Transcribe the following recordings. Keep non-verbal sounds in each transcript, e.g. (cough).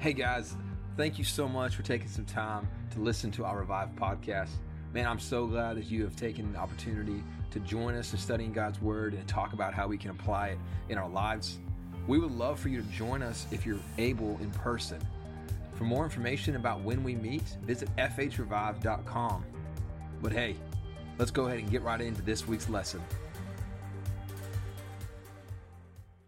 Hey guys, thank you so much for taking some time to listen to our Revive podcast. Man, I'm so glad that you have taken the opportunity to join us in studying God's Word and talk about how we can apply it in our lives. We would love for you to join us if you're able in person. For more information about when we meet, visit fhrevive.com. But hey, let's go ahead and get right into this week's lesson.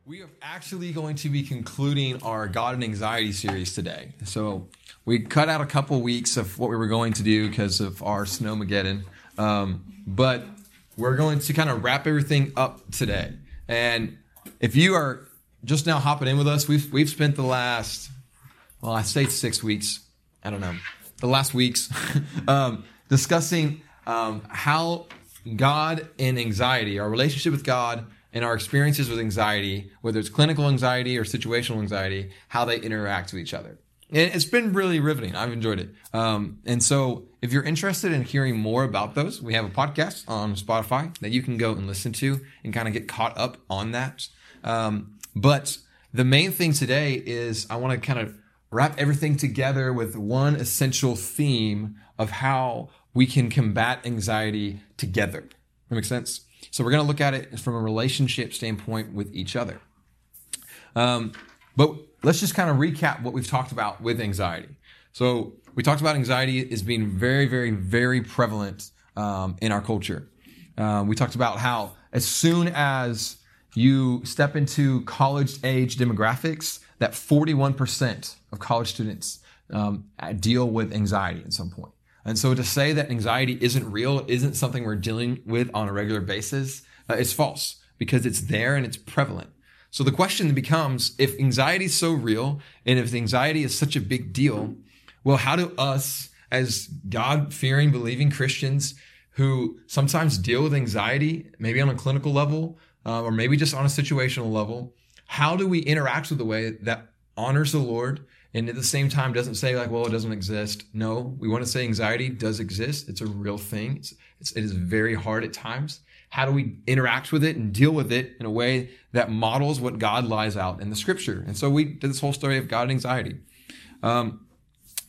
We are actually going to be concluding our God and Anxiety series today. So we cut out a couple weeks of what we were going to do because of our snowmageddon, um, but we're going to kind of wrap everything up today. And if you are just now hopping in with us, we've we've spent the last, well, I say six weeks. I don't know, the last weeks (laughs) um, discussing um, how God and anxiety, our relationship with God and our experiences with anxiety, whether it's clinical anxiety or situational anxiety, how they interact with each other. And it's been really riveting. I've enjoyed it. Um, and so if you're interested in hearing more about those, we have a podcast on Spotify that you can go and listen to and kind of get caught up on that. Um, but the main thing today is I want to kind of wrap everything together with one essential theme of how we can combat anxiety together. That makes sense? So we're going to look at it from a relationship standpoint with each other. Um, but let's just kind of recap what we've talked about with anxiety. So we talked about anxiety as being very, very, very prevalent um, in our culture. Um, we talked about how as soon as you step into college age demographics, that 41% of college students um, deal with anxiety at some point. And so to say that anxiety isn't real, isn't something we're dealing with on a regular basis, uh, is false because it's there and it's prevalent. So the question becomes, if anxiety is so real and if anxiety is such a big deal, well, how do us as God fearing, believing Christians who sometimes deal with anxiety, maybe on a clinical level, uh, or maybe just on a situational level, how do we interact with the way that honors the Lord and at the same time doesn't say like well it doesn't exist. No we want to say anxiety does exist. It's a real thing. It's, it's it is very hard at times. How do we interact with it and deal with it in a way that models what god lies out in the scripture? And so we did this whole story of god and anxiety. Um,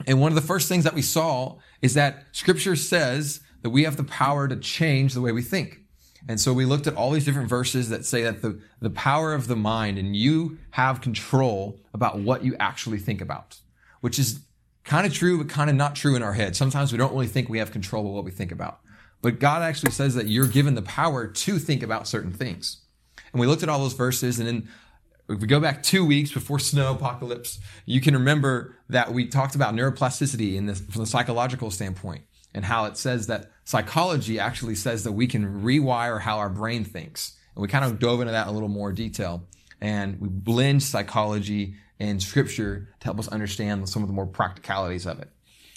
and one of the first things that we saw is that scripture says that we have the power to change the way we think and so we looked at all these different verses that say that the, the power of the mind and you have control about what you actually think about, which is kind of true, but kind of not true in our head. Sometimes we don't really think we have control of what we think about. But God actually says that you're given the power to think about certain things. And we looked at all those verses and then if we go back two weeks before snow apocalypse, you can remember that we talked about neuroplasticity in this from the psychological standpoint and how it says that psychology actually says that we can rewire how our brain thinks. And we kind of dove into that in a little more detail. And we blend psychology and scripture to help us understand some of the more practicalities of it.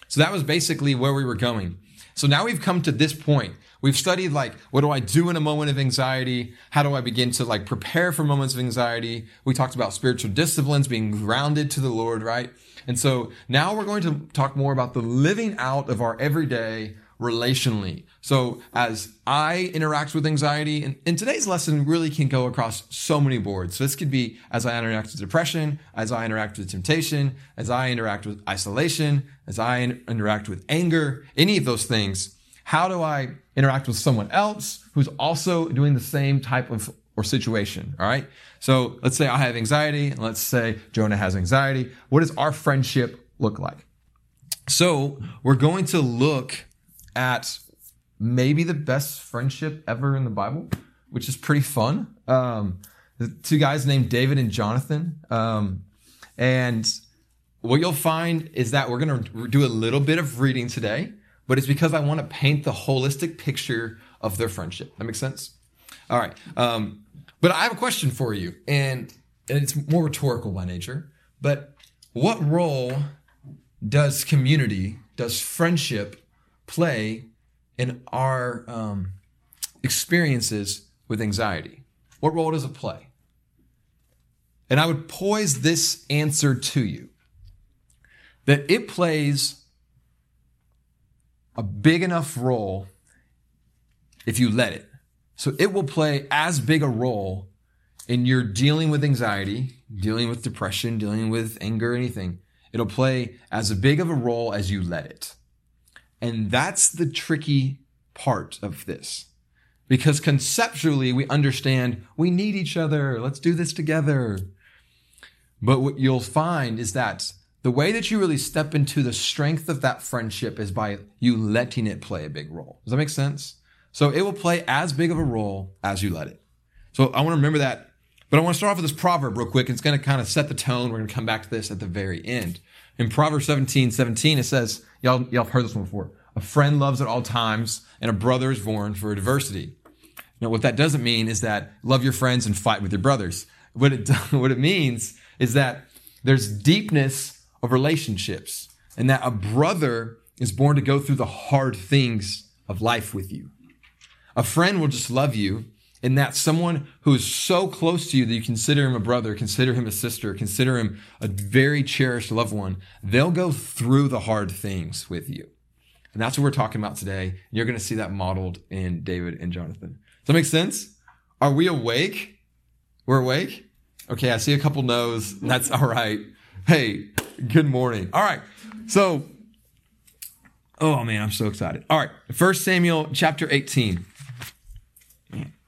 So that was basically where we were going. So now we've come to this point. We've studied like, what do I do in a moment of anxiety? How do I begin to like prepare for moments of anxiety? We talked about spiritual disciplines, being grounded to the Lord, right? And so now we're going to talk more about the living out of our everyday relationally. So as I interact with anxiety, and, and, today's lesson really can go across so many boards. So this could be as I interact with depression, as I interact with temptation, as I interact with isolation, as I in, interact with anger, any of those things. How do I interact with someone else who's also doing the same type of or situation? All right. So let's say I have anxiety, and let's say Jonah has anxiety. What does our friendship look like? So we're going to look at maybe the best friendship ever in the Bible, which is pretty fun. Um, two guys named David and Jonathan. Um, and what you'll find is that we're going to do a little bit of reading today, but it's because I want to paint the holistic picture of their friendship. That makes sense? All right. Um, but I have a question for you, and, and it's more rhetorical by nature. But what role does community, does friendship play in our um, experiences with anxiety? What role does it play? And I would poise this answer to you that it plays a big enough role if you let it. So it will play as big a role in your dealing with anxiety, dealing with depression, dealing with anger, anything, It'll play as big of a role as you let it. And that's the tricky part of this. Because conceptually, we understand we need each other. Let's do this together. But what you'll find is that the way that you really step into the strength of that friendship is by you letting it play a big role. Does that make sense? So it will play as big of a role as you let it. So I want to remember that. But I want to start off with this proverb real quick. It's going to kind of set the tone. We're going to come back to this at the very end. In Proverbs 17, 17, it says, y'all, y'all heard this one before. A friend loves at all times, and a brother is born for adversity. Now, what that doesn't mean is that love your friends and fight with your brothers. What it, (laughs) what it means is that there's deepness of relationships, and that a brother is born to go through the hard things of life with you. A friend will just love you in that someone who is so close to you that you consider him a brother, consider him a sister, consider him a very cherished loved one, they'll go through the hard things with you. And that's what we're talking about today. You're going to see that modeled in David and Jonathan. Does that make sense? Are we awake? We're awake? Okay, I see a couple no's. That's all right. Hey, good morning. All right. So, oh man, I'm so excited. All right. First Samuel chapter 18.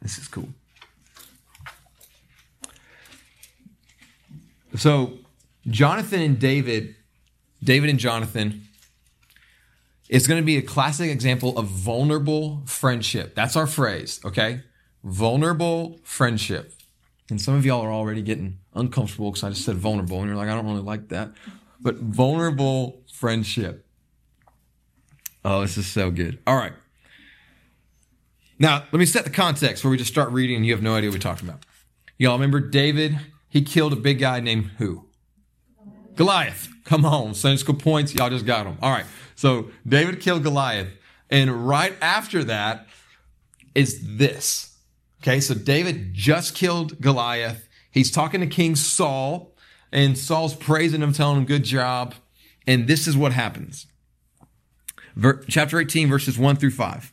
This is cool. So, Jonathan and David, David and Jonathan, is going to be a classic example of vulnerable friendship. That's our phrase, okay? Vulnerable friendship. And some of y'all are already getting uncomfortable because I just said vulnerable, and you're like, I don't really like that. But vulnerable friendship. Oh, this is so good. All right. Now, let me set the context where we just start reading and you have no idea what we're talking about. Y'all remember David? He killed a big guy named who? Goliath. Come on, Sunday school points. Y'all just got them. All right. So David killed Goliath. And right after that is this. Okay. So David just killed Goliath. He's talking to King Saul and Saul's praising him, telling him good job. And this is what happens. Ver- chapter 18, verses 1 through 5.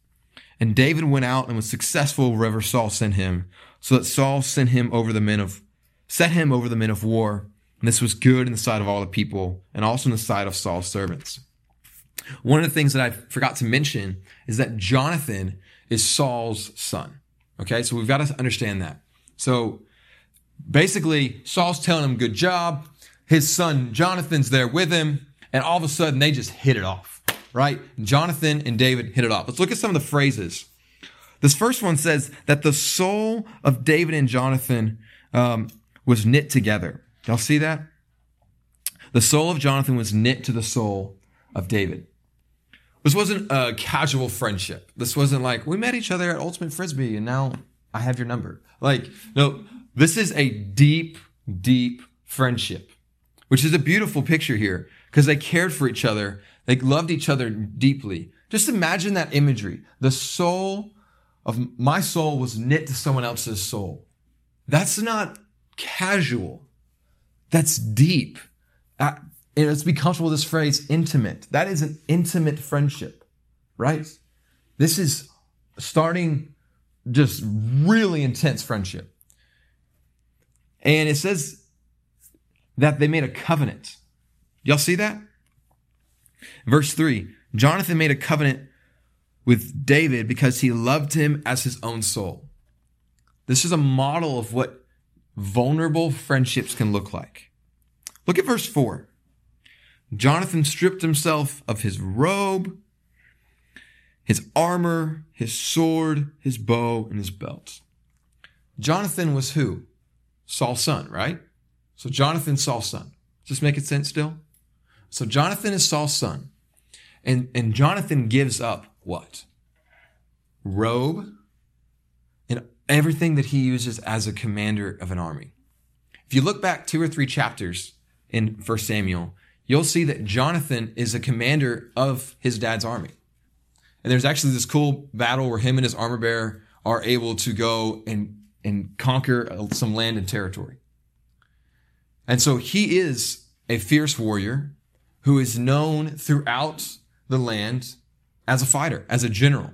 And David went out and was successful wherever Saul sent him, so that Saul sent him over the men of, set him over the men of war. And this was good in the sight of all the people, and also in the sight of Saul's servants. One of the things that I forgot to mention is that Jonathan is Saul's son. Okay, so we've got to understand that. So basically, Saul's telling him good job. His son Jonathan's there with him, and all of a sudden they just hit it off right? Jonathan and David hit it off. Let's look at some of the phrases. This first one says that the soul of David and Jonathan um, was knit together. Y'all see that? The soul of Jonathan was knit to the soul of David. This wasn't a casual friendship. This wasn't like we met each other at Ultimate Frisbee and now I have your number. Like, no, this is a deep, deep friendship, which is a beautiful picture here because they cared for each other they loved each other deeply. Just imagine that imagery. The soul of my soul was knit to someone else's soul. That's not casual. That's deep. Uh, and let's be comfortable with this phrase, intimate. That is an intimate friendship, right? This is starting just really intense friendship. And it says that they made a covenant. Y'all see that? Verse 3 Jonathan made a covenant with David because he loved him as his own soul. This is a model of what vulnerable friendships can look like. Look at verse 4. Jonathan stripped himself of his robe, his armor, his sword, his bow, and his belt. Jonathan was who? Saul's son, right? So Jonathan, Saul's son. Does this make it sense still? So Jonathan is Saul's son. And, and Jonathan gives up what? Robe and everything that he uses as a commander of an army. If you look back two or three chapters in 1 Samuel, you'll see that Jonathan is a commander of his dad's army. And there's actually this cool battle where him and his armor bearer are able to go and, and conquer uh, some land and territory. And so he is a fierce warrior who is known throughout the land as a fighter, as a general.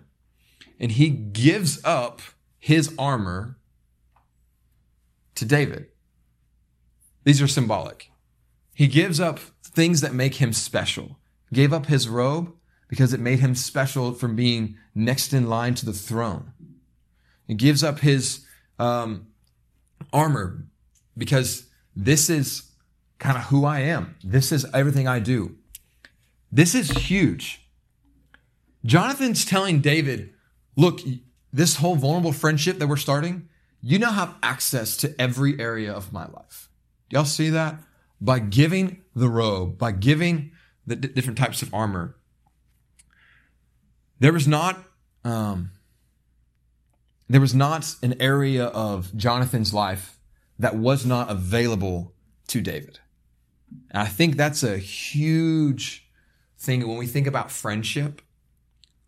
And he gives up his armor to David. These are symbolic. He gives up things that make him special. Gave up his robe because it made him special from being next in line to the throne. He gives up his um, armor because this is kind of who I am. This is everything I do. This is huge. Jonathan's telling David, look, this whole vulnerable friendship that we're starting, you now have access to every area of my life. Y'all see that? By giving the robe, by giving the d- different types of armor, there was not um, there was not an area of Jonathan's life that was not available to David. And I think that's a huge thing when we think about friendship.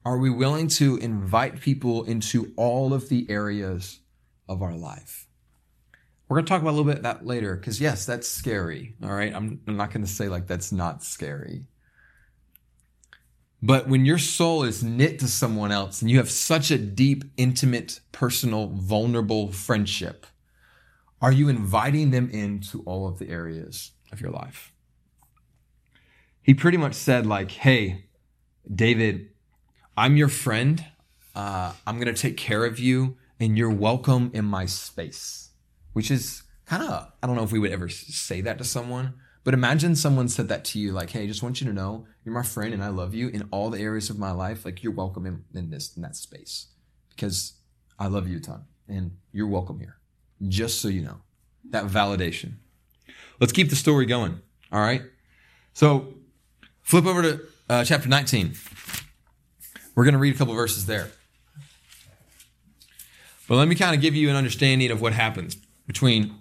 Are we willing to invite people into all of the areas of our life? We're going to talk about a little bit that later because, yes, that's scary. All right. I'm, I'm not going to say like that's not scary. But when your soul is knit to someone else and you have such a deep, intimate, personal, vulnerable friendship, are you inviting them into all of the areas of your life? He pretty much said, like, hey, David, I'm your friend. Uh, I'm going to take care of you, and you're welcome in my space, which is kind of, I don't know if we would ever say that to someone, but imagine someone said that to you, like, "Hey, I just want you to know you're my friend and I love you in all the areas of my life. Like, you're welcome in, in this in that space because I love you a ton and you're welcome here. Just so you know, that validation. Let's keep the story going. All right. So, flip over to uh, chapter 19. We're going to read a couple verses there. But let me kind of give you an understanding of what happens between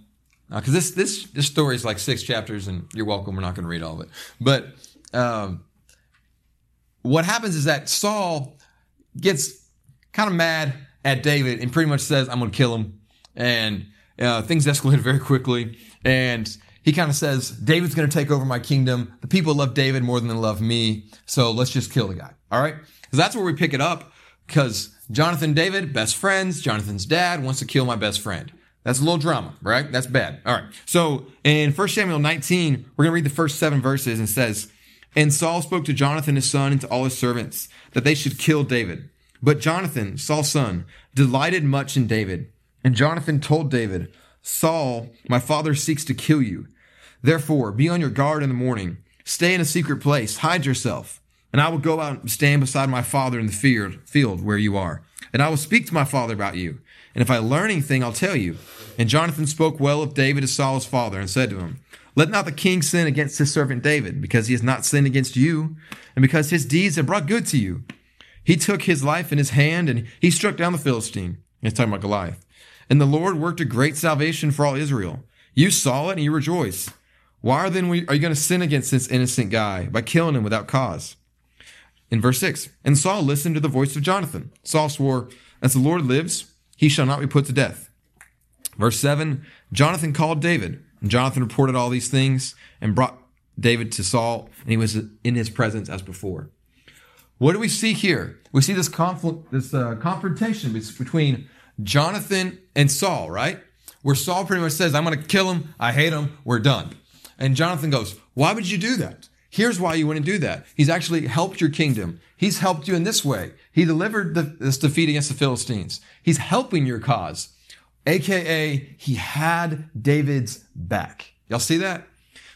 because uh, this this this story is like six chapters, and you're welcome. We're not going to read all of it, but um, what happens is that Saul gets kind of mad at David and pretty much says, "I'm going to kill him," and uh, things escalate very quickly, and he kind of says, "David's going to take over my kingdom. The people love David more than they love me, so let's just kill the guy." All right, because that's where we pick it up. Because Jonathan, David, best friends. Jonathan's dad wants to kill my best friend. That's a little drama, right? That's bad. All right. So in 1 Samuel 19, we're going to read the first seven verses and says, And Saul spoke to Jonathan his son and to all his servants that they should kill David. But Jonathan, Saul's son, delighted much in David. And Jonathan told David, Saul, my father seeks to kill you. Therefore, be on your guard in the morning. Stay in a secret place. Hide yourself. And I will go out and stand beside my father in the field, where you are. And I will speak to my father about you. And if I learn anything, I'll tell you. And Jonathan spoke well of David as Saul's father and said to him, Let not the king sin against his servant David, because he has not sinned against you, and because his deeds have brought good to you. He took his life in his hand, and he struck down the Philistine. He's talking about Goliath. And the Lord worked a great salvation for all Israel. You saw it and you rejoice. Why then are you going to sin against this innocent guy by killing him without cause? In verse 6, and Saul listened to the voice of Jonathan. Saul swore, As the Lord lives, he shall not be put to death. Verse 7 Jonathan called David, and Jonathan reported all these things and brought David to Saul, and he was in his presence as before. What do we see here? We see this conflict, this uh, confrontation between Jonathan and Saul, right? Where Saul pretty much says, I'm going to kill him. I hate him. We're done. And Jonathan goes, Why would you do that? Here's why you wouldn't do that. He's actually helped your kingdom. He's helped you in this way. He delivered the, this defeat against the Philistines. He's helping your cause. AKA, he had David's back. Y'all see that?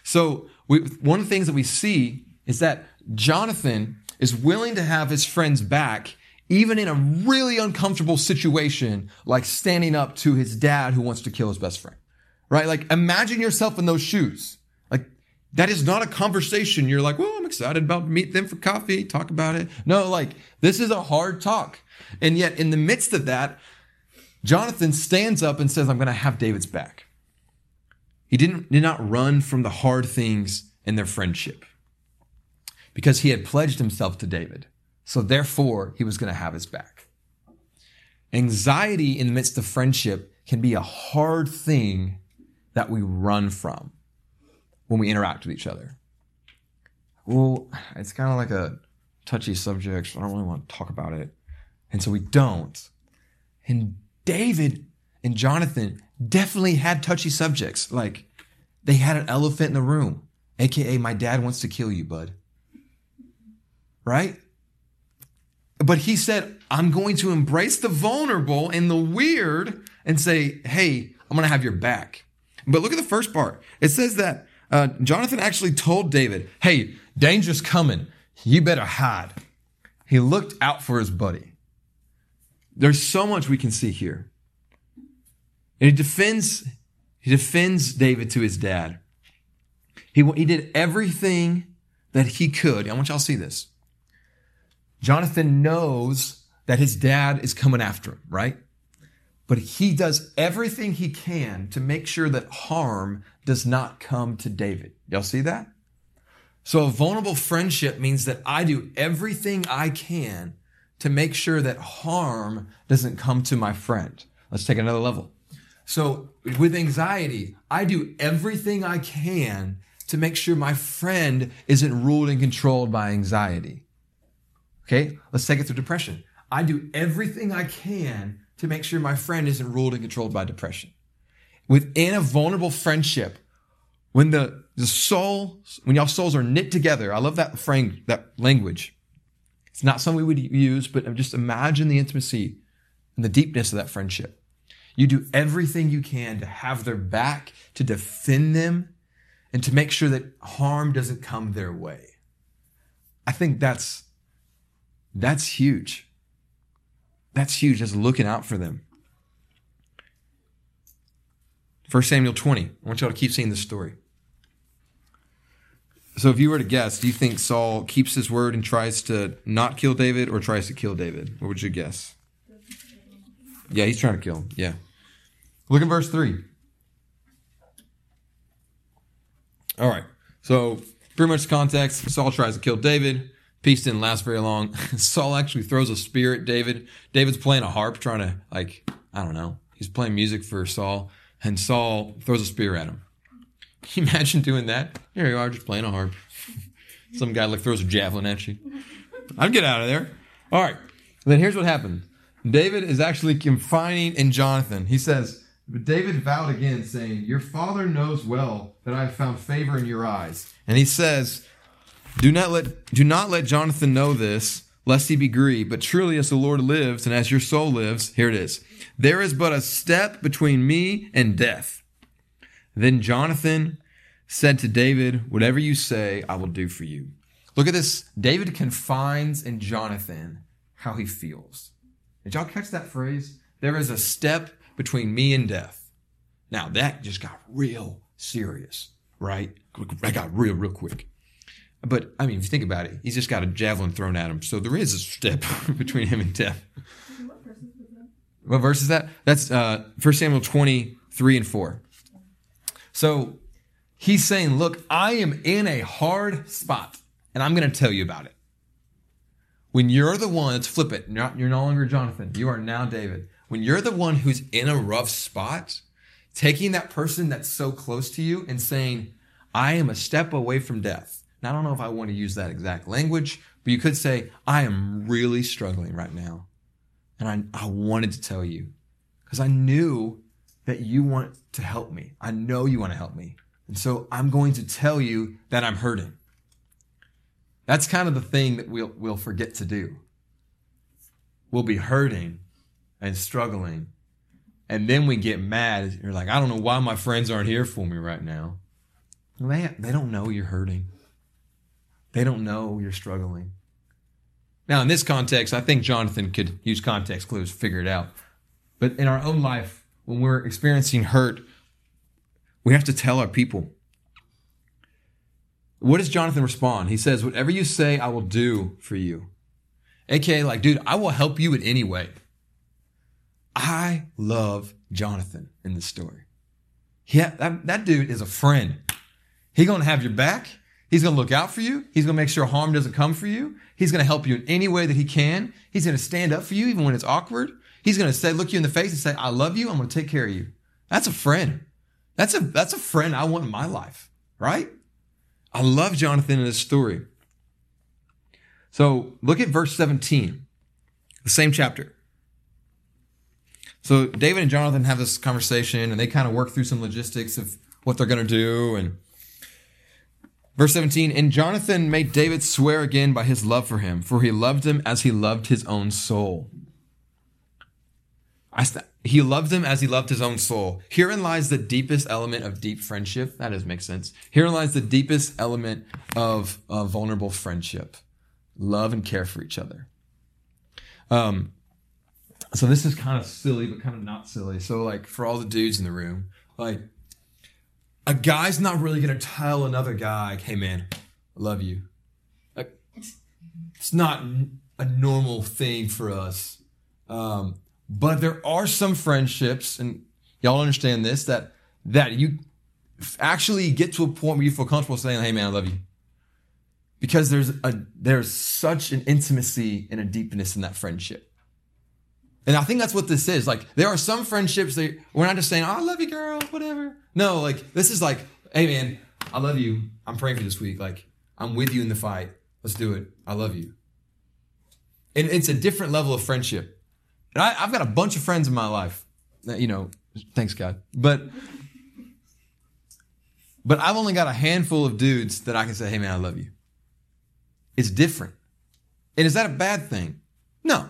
So we, one of the things that we see is that Jonathan is willing to have his friends back even in a really uncomfortable situation like standing up to his dad who wants to kill his best friend. Right? Like imagine yourself in those shoes. Like that is not a conversation. You're like, well, I'm excited about meet them for coffee, talk about it. No, like this is a hard talk. And yet in the midst of that, Jonathan stands up and says, I'm going to have David's back. He didn't, did not run from the hard things in their friendship. because he had pledged himself to David. So therefore, he was going to have his back. Anxiety in the midst of friendship can be a hard thing that we run from when we interact with each other. Well, it's kind of like a touchy subject. So I don't really want to talk about it. And so we don't. And David and Jonathan definitely had touchy subjects. Like they had an elephant in the room, aka my dad wants to kill you, bud. Right? But he said, I'm going to embrace the vulnerable and the weird and say, hey, I'm going to have your back. But look at the first part. It says that uh, Jonathan actually told David, hey, danger's coming. You better hide. He looked out for his buddy. There's so much we can see here. And he defends, he defends David to his dad. He, he did everything that he could. I want y'all to see this. Jonathan knows that his dad is coming after him, right? But he does everything he can to make sure that harm does not come to David. Y'all see that? So a vulnerable friendship means that I do everything I can to make sure that harm doesn't come to my friend. Let's take another level. So with anxiety, I do everything I can to make sure my friend isn't ruled and controlled by anxiety. Okay, let's take it through depression. I do everything I can to make sure my friend isn't ruled and controlled by depression. Within a vulnerable friendship, when the, the soul, when y'all souls are knit together, I love that frame, that language. It's not something we would use, but just imagine the intimacy and the deepness of that friendship. You do everything you can to have their back, to defend them, and to make sure that harm doesn't come their way. I think that's that's huge. That's huge. Just looking out for them. 1 Samuel 20. I want y'all to keep seeing this story. So, if you were to guess, do you think Saul keeps his word and tries to not kill David or tries to kill David? What would you guess? Yeah, he's trying to kill him. Yeah. Look at verse 3. All right. So, pretty much context Saul tries to kill David. Peace didn't last very long. (laughs) Saul actually throws a spear at David. David's playing a harp, trying to, like, I don't know. He's playing music for Saul, and Saul throws a spear at him. Can (laughs) you imagine doing that? Here you are, just playing a harp. (laughs) Some guy like throws a javelin at you. I'd get out of there. All right. Then here's what happened. David is actually confining in Jonathan. He says, but David vowed again, saying, Your father knows well that I have found favor in your eyes. And he says, do not let do not let Jonathan know this, lest he be grieved. But truly, as the Lord lives, and as your soul lives, here it is. There is but a step between me and death. Then Jonathan said to David, Whatever you say, I will do for you. Look at this. David confines in Jonathan how he feels. Did y'all catch that phrase? There is a step between me and death. Now that just got real serious, right? That got real, real quick. But I mean, if you think about it, he's just got a javelin thrown at him. So there is a step (laughs) between him and death. What verse is that? That's uh, 1 Samuel 23 and 4. So he's saying, Look, I am in a hard spot, and I'm going to tell you about it. When you're the one, let's flip it. Not, you're no longer Jonathan. You are now David. When you're the one who's in a rough spot, taking that person that's so close to you and saying, I am a step away from death now, I don't know if I want to use that exact language, but you could say, I am really struggling right now. And I, I wanted to tell you because I knew that you want to help me. I know you want to help me. And so I'm going to tell you that I'm hurting. That's kind of the thing that we'll, we'll forget to do. We'll be hurting and struggling. And then we get mad. You're like, I don't know why my friends aren't here for me right now. They, they don't know you're hurting. They don't know you're struggling. Now, in this context, I think Jonathan could use context clues figure it out. But in our own life, when we're experiencing hurt, we have to tell our people. What does Jonathan respond? He says, Whatever you say, I will do for you. AKA, like, dude, I will help you in any way. I love Jonathan in this story. Yeah, that, that dude is a friend. He gonna have your back. He's going to look out for you. He's going to make sure harm doesn't come for you. He's going to help you in any way that he can. He's going to stand up for you even when it's awkward. He's going to say, look you in the face and say, I love you. I'm going to take care of you. That's a friend. That's a, that's a friend I want in my life, right? I love Jonathan in this story. So look at verse 17, the same chapter. So David and Jonathan have this conversation and they kind of work through some logistics of what they're going to do. And verse 17, and Jonathan made David swear again by his love for him, for he loved him as he loved his own soul. St- he loved him as he loved his own soul. Herein lies the deepest element of deep friendship. That does make sense. Herein lies the deepest element of uh, vulnerable friendship. Love and care for each other. Um, so this is kind of silly, but kind of not silly. So like for all the dudes in the room, like a guy's not really gonna tell another guy, "Hey man, I love you." Like it's not a normal thing for us. Um, but there are some friendships, and y'all understand this that that you actually get to a point where you feel comfortable saying, "Hey man, I love you," because there's a there's such an intimacy and a deepness in that friendship. And I think that's what this is. Like, there are some friendships that we're not just saying, oh, I love you, girl, whatever. No, like, this is like, hey, man, I love you. I'm praying for this week. Like, I'm with you in the fight. Let's do it. I love you. And it's a different level of friendship. And I, have got a bunch of friends in my life. That, you know, thanks God. But, but I've only got a handful of dudes that I can say, hey, man, I love you. It's different. And is that a bad thing? No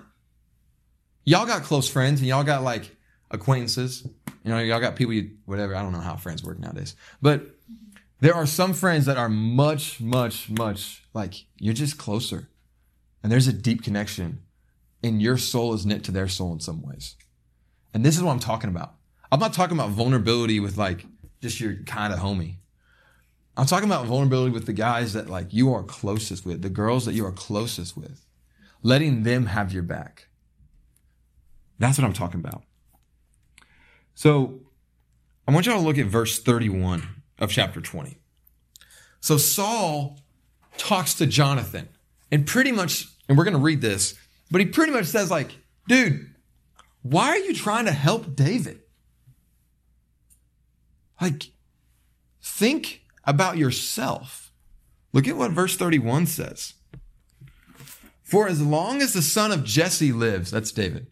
y'all got close friends and y'all got like acquaintances. You know, y'all got people you, whatever. I don't know how friends work nowadays. But there are some friends that are much, much, much like you're just closer. And there's a deep connection. And your soul is knit to their soul in some ways. And this is what I'm talking about. I'm not talking about vulnerability with like just your kind of homie. I'm talking about vulnerability with the guys that like you are closest with, the girls that you are closest with, letting them have your back. That's what I'm talking about. So I want y'all to look at verse 31 of chapter 20. So Saul talks to Jonathan and pretty much, and we're going to read this, but he pretty much says, like, dude, why are you trying to help David? Like, think about yourself. Look at what verse 31 says. For as long as the son of Jesse lives, that's David,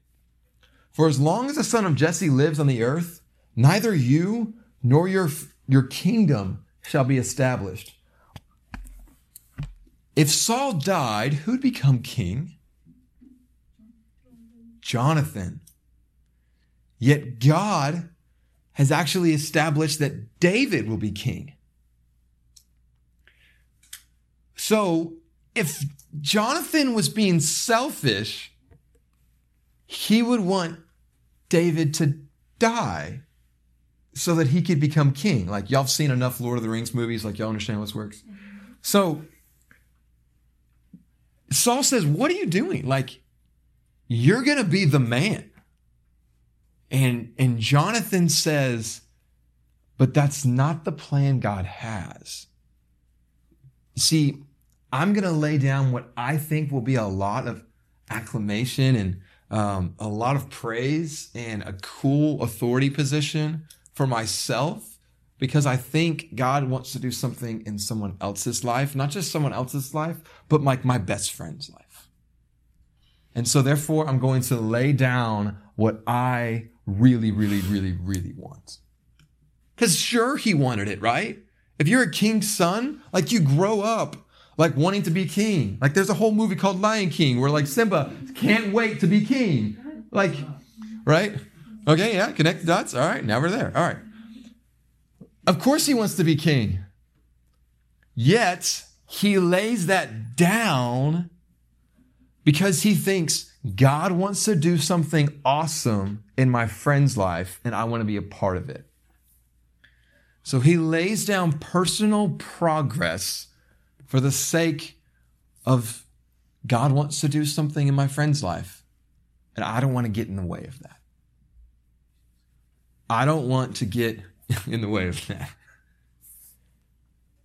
for as long as the son of Jesse lives on the earth, neither you nor your, your kingdom shall be established. If Saul died, who'd become king? Jonathan. Yet God has actually established that David will be king. So if Jonathan was being selfish, he would want David to die so that he could become king. Like y'all have seen enough Lord of the Rings movies, like y'all understand how this works. Mm-hmm. So Saul says, What are you doing? Like, you're gonna be the man. And and Jonathan says, but that's not the plan God has. See, I'm gonna lay down what I think will be a lot of acclamation and um, a lot of praise and a cool authority position for myself because I think God wants to do something in someone else's life, not just someone else's life, but like my best friend's life. And so therefore, I'm going to lay down what I really, really, really, really want. Because sure, he wanted it, right? If you're a king's son, like you grow up like wanting to be king. Like there's a whole movie called Lion King where like Simba can't wait to be king. Like, right? Okay, yeah, connect the dots. All right, now we're there. All right. Of course he wants to be king. Yet he lays that down because he thinks God wants to do something awesome in my friend's life and I want to be a part of it. So he lays down personal progress for the sake of God wants to do something in my friend's life. And I don't want to get in the way of that. I don't want to get (laughs) in the way of that.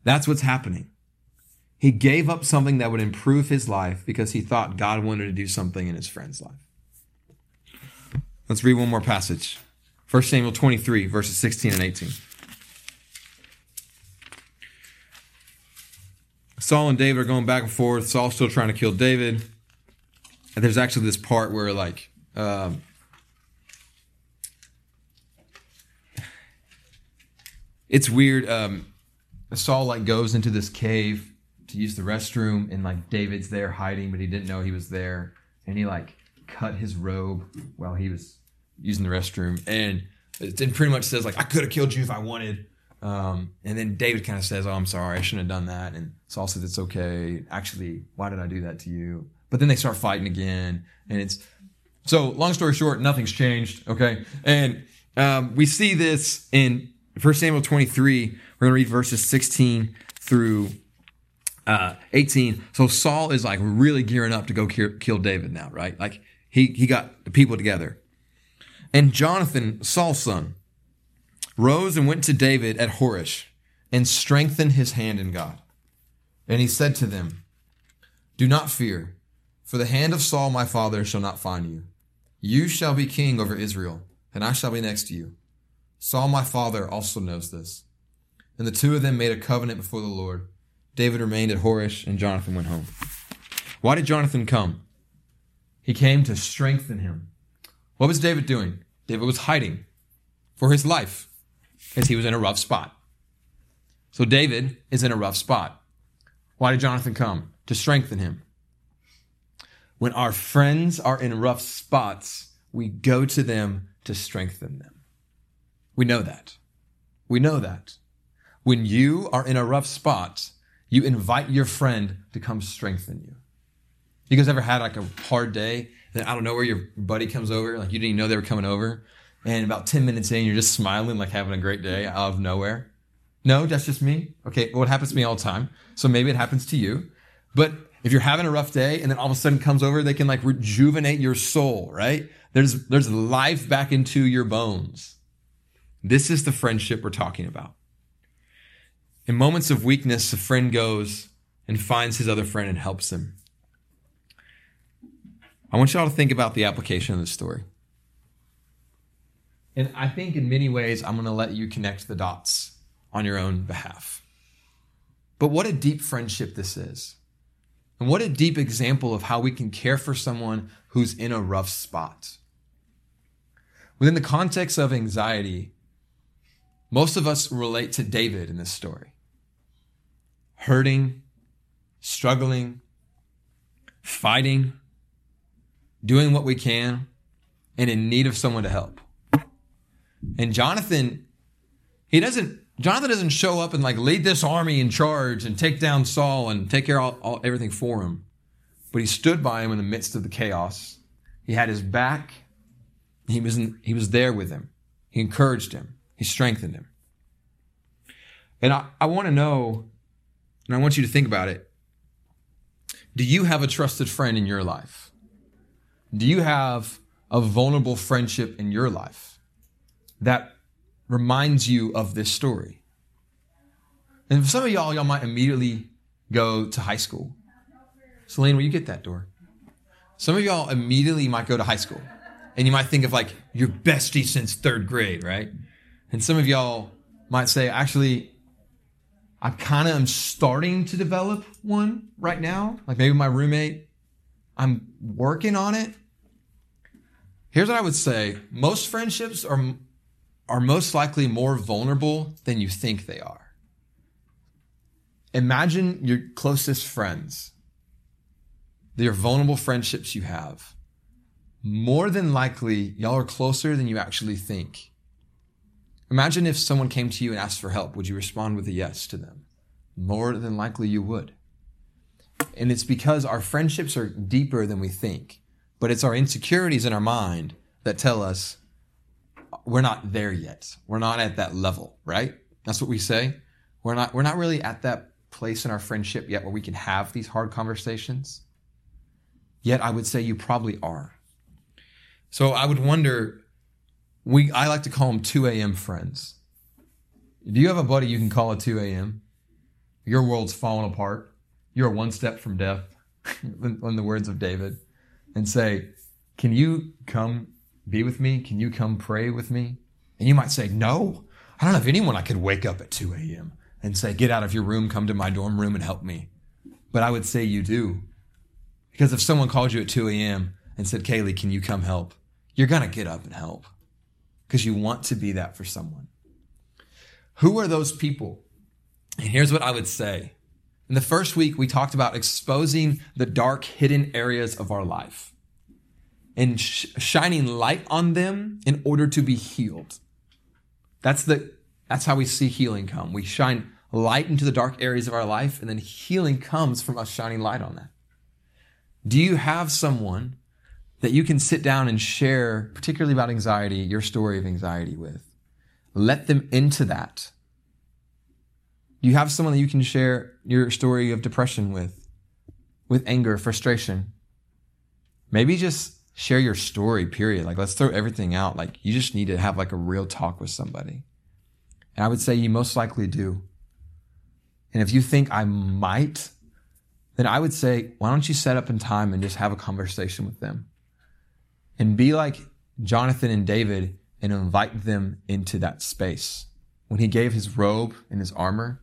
That's what's happening. He gave up something that would improve his life because he thought God wanted to do something in his friend's life. Let's read one more passage. 1 Samuel 23, verses 16 and 18. Saul and David are going back and forth. Saul's still trying to kill David. And there's actually this part where, like, um, it's weird. Um, Saul like goes into this cave to use the restroom, and like David's there hiding, but he didn't know he was there, and he like cut his robe while he was using the restroom, and it pretty much says like I could have killed you if I wanted. Um, and then David kind of says, "Oh, I'm sorry, I shouldn't have done that." And Saul says, "It's okay. Actually, why did I do that to you?" But then they start fighting again, and it's so. Long story short, nothing's changed. Okay, and um, we see this in 1 Samuel 23. We're gonna read verses 16 through uh, 18. So Saul is like really gearing up to go kill David now, right? Like he he got the people together. And Jonathan, Saul's son, rose and went to David at Horesh and strengthened his hand in God. And he said to them, Do not fear, for the hand of Saul my father shall not find you. You shall be king over Israel, and I shall be next to you. Saul my father also knows this. And the two of them made a covenant before the Lord. David remained at Horesh, and Jonathan went home. Why did Jonathan come? He came to strengthen him. What was David doing? David was hiding for his life because he was in a rough spot. So David is in a rough spot. Why did Jonathan come? To strengthen him. When our friends are in rough spots, we go to them to strengthen them. We know that. We know that. When you are in a rough spot, you invite your friend to come strengthen you. You guys ever had like a hard day? And I don't know where your buddy comes over, like you didn't even know they were coming over. And about 10 minutes in, you're just smiling, like having a great day out of nowhere. No, that's just me. Okay. Well, it happens to me all the time. So maybe it happens to you. But if you're having a rough day and then all of a sudden comes over, they can like rejuvenate your soul, right? There's, there's life back into your bones. This is the friendship we're talking about. In moments of weakness, a friend goes and finds his other friend and helps him. I want y'all to think about the application of this story. And I think in many ways, I'm going to let you connect the dots on your own behalf. But what a deep friendship this is. And what a deep example of how we can care for someone who's in a rough spot. Within the context of anxiety, most of us relate to David in this story hurting, struggling, fighting, doing what we can, and in need of someone to help. And Jonathan, he doesn't, Jonathan doesn't show up and like lead this army in charge and take down Saul and take care of all, all, everything for him. But he stood by him in the midst of the chaos. He had his back. He was, in, he was there with him. He encouraged him. He strengthened him. And I, I want to know and I want you to think about it. Do you have a trusted friend in your life? Do you have a vulnerable friendship in your life that reminds you of this story? And for some of y'all, y'all might immediately go to high school. Celine, will you get that door? Some of y'all immediately might go to high school and you might think of like your bestie since third grade, right? And some of y'all might say, actually, I kind of am starting to develop one right now. Like maybe my roommate, I'm working on it. Here's what I would say most friendships are, are most likely more vulnerable than you think they are. Imagine your closest friends, your vulnerable friendships you have. More than likely, y'all are closer than you actually think. Imagine if someone came to you and asked for help. Would you respond with a yes to them? More than likely you would. And it's because our friendships are deeper than we think, but it's our insecurities in our mind that tell us we're not there yet. We're not at that level, right? That's what we say. We're not we're not really at that place in our friendship yet where we can have these hard conversations. Yet I would say you probably are. So I would wonder we I like to call them 2 a.m. friends. Do you have a buddy you can call at 2 a.m.? Your world's falling apart. you're one step from death, (laughs) in the words of David, and say, Can you come be with me? Can you come pray with me? And you might say, No, I don't have anyone I could wake up at 2 a.m. and say, Get out of your room, come to my dorm room and help me. But I would say you do. Because if someone called you at 2 a.m. and said, Kaylee, can you come help? You're going to get up and help because you want to be that for someone. Who are those people? And here's what I would say. In the first week, we talked about exposing the dark, hidden areas of our life and sh- shining light on them in order to be healed. That's the that's how we see healing come. We shine light into the dark areas of our life, and then healing comes from us shining light on that. Do you have someone that you can sit down and share, particularly about anxiety, your story of anxiety with? Let them into that. Do you have someone that you can share your story of depression with, with anger, frustration? Maybe just share your story, period. Like, let's throw everything out. Like, you just need to have like a real talk with somebody. And I would say you most likely do. And if you think I might, then I would say, why don't you set up in time and just have a conversation with them? And be like Jonathan and David and invite them into that space. When he gave his robe and his armor,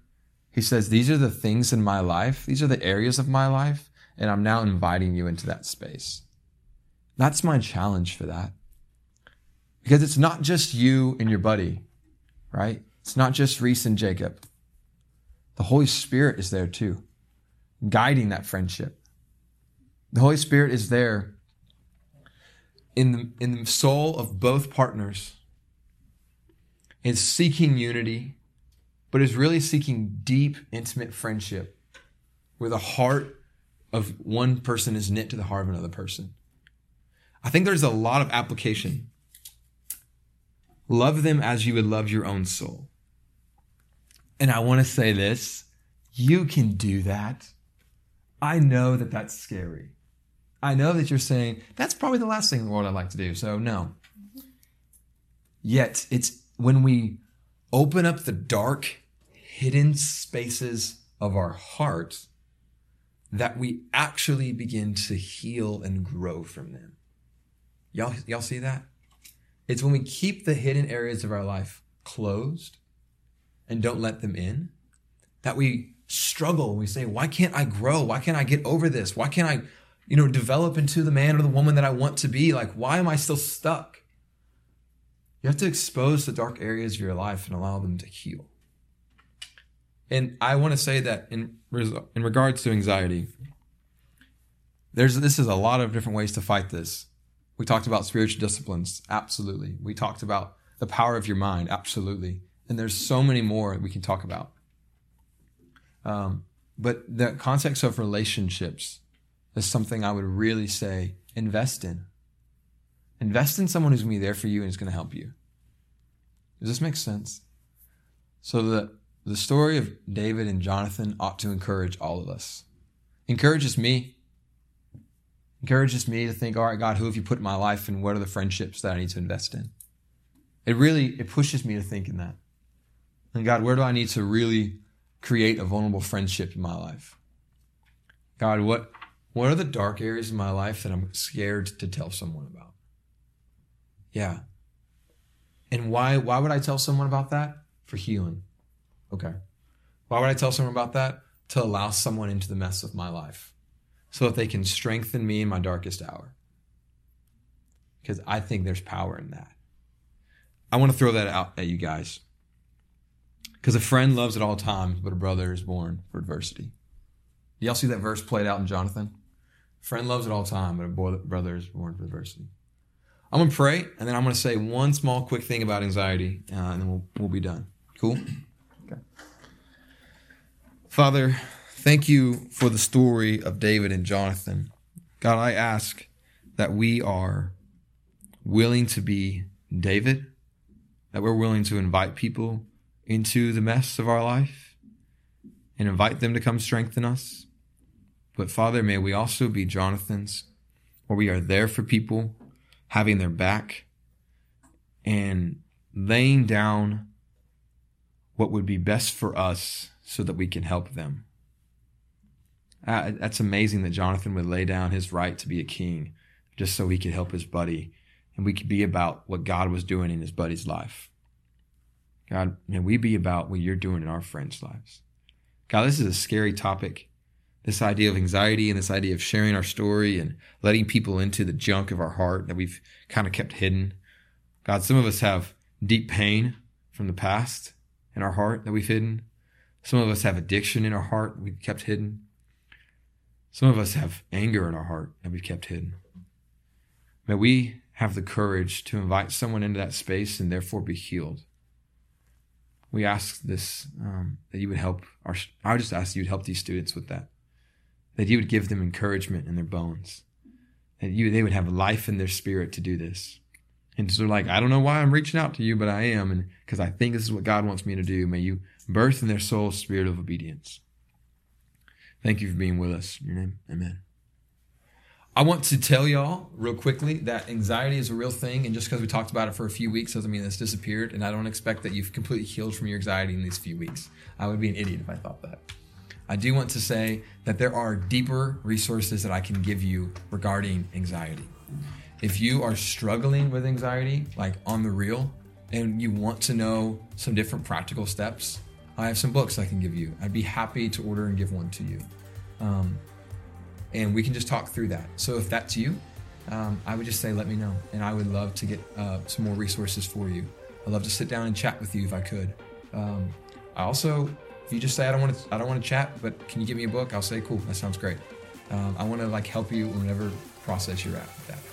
he says, These are the things in my life, these are the areas of my life, and I'm now inviting you into that space. That's my challenge for that. Because it's not just you and your buddy, right? It's not just Reese and Jacob. The Holy Spirit is there too, guiding that friendship. The Holy Spirit is there in the, in the soul of both partners, is seeking unity, but is really seeking deep, intimate friendship where the heart of one person is knit to the heart of another person. I think there's a lot of application. Love them as you would love your own soul. And I want to say this you can do that. I know that that's scary. I know that you're saying, that's probably the last thing in the world I'd like to do. So, no. Yet, it's when we open up the dark, hidden spaces of our heart that we actually begin to heal and grow from them. Y'all, y'all see that? It's when we keep the hidden areas of our life closed and don't let them in that we struggle. We say, why can't I grow? Why can't I get over this? Why can't I, you know, develop into the man or the woman that I want to be? Like, why am I still stuck? You have to expose the dark areas of your life and allow them to heal. And I want to say that in in regards to anxiety, there's this is a lot of different ways to fight this. We talked about spiritual disciplines. Absolutely. We talked about the power of your mind. Absolutely. And there's so many more we can talk about. Um, but the context of relationships is something I would really say invest in. Invest in someone who's going to be there for you and is going to help you. Does this make sense? So the, the story of David and Jonathan ought to encourage all of us. Encourages me encourages me to think, all right, God, who have you put in my life and what are the friendships that I need to invest in? It really, it pushes me to think in that. And God, where do I need to really create a vulnerable friendship in my life? God, what, what are the dark areas in my life that I'm scared to tell someone about? Yeah. And why, why would I tell someone about that? For healing. Okay. Why would I tell someone about that? To allow someone into the mess of my life so that they can strengthen me in my darkest hour. Because I think there's power in that. I want to throw that out at you guys. Because a friend loves at all times, but a brother is born for adversity. Y'all see that verse played out in Jonathan? Friend loves at all time, but a brother is born for adversity. I'm gonna pray, and then I'm gonna say one small, quick thing about anxiety, uh, and then we'll we'll be done. Cool. Okay. Father, Thank you for the story of David and Jonathan. God, I ask that we are willing to be David, that we're willing to invite people into the mess of our life and invite them to come strengthen us. But Father, may we also be Jonathan's, where we are there for people, having their back, and laying down what would be best for us so that we can help them. Uh, that's amazing that Jonathan would lay down his right to be a king just so he could help his buddy and we could be about what God was doing in his buddy's life. God, may we be about what you're doing in our friends' lives. God, this is a scary topic. This idea of anxiety and this idea of sharing our story and letting people into the junk of our heart that we've kind of kept hidden. God, some of us have deep pain from the past in our heart that we've hidden. Some of us have addiction in our heart we've kept hidden. Some of us have anger in our heart that we've kept hidden. May we have the courage to invite someone into that space and therefore be healed. We ask this um, that you would help our. I would just ask you would help these students with that. That you would give them encouragement in their bones. That you they would have life in their spirit to do this. And so, they're like, I don't know why I'm reaching out to you, but I am, and because I think this is what God wants me to do. May you birth in their soul spirit of obedience. Thank you for being with us. In your name, Amen. I want to tell y'all real quickly that anxiety is a real thing, and just because we talked about it for a few weeks doesn't mean it's disappeared. And I don't expect that you've completely healed from your anxiety in these few weeks. I would be an idiot if I thought that. I do want to say that there are deeper resources that I can give you regarding anxiety. If you are struggling with anxiety, like on the real, and you want to know some different practical steps, I have some books I can give you. I'd be happy to order and give one to you. Um, and we can just talk through that. So if that's you, um, I would just say let me know, and I would love to get uh, some more resources for you. I'd love to sit down and chat with you if I could. Um, I also, if you just say I don't want to, I don't want to chat, but can you give me a book? I'll say cool. That sounds great. Um, I want to like help you in whatever process you're at with that.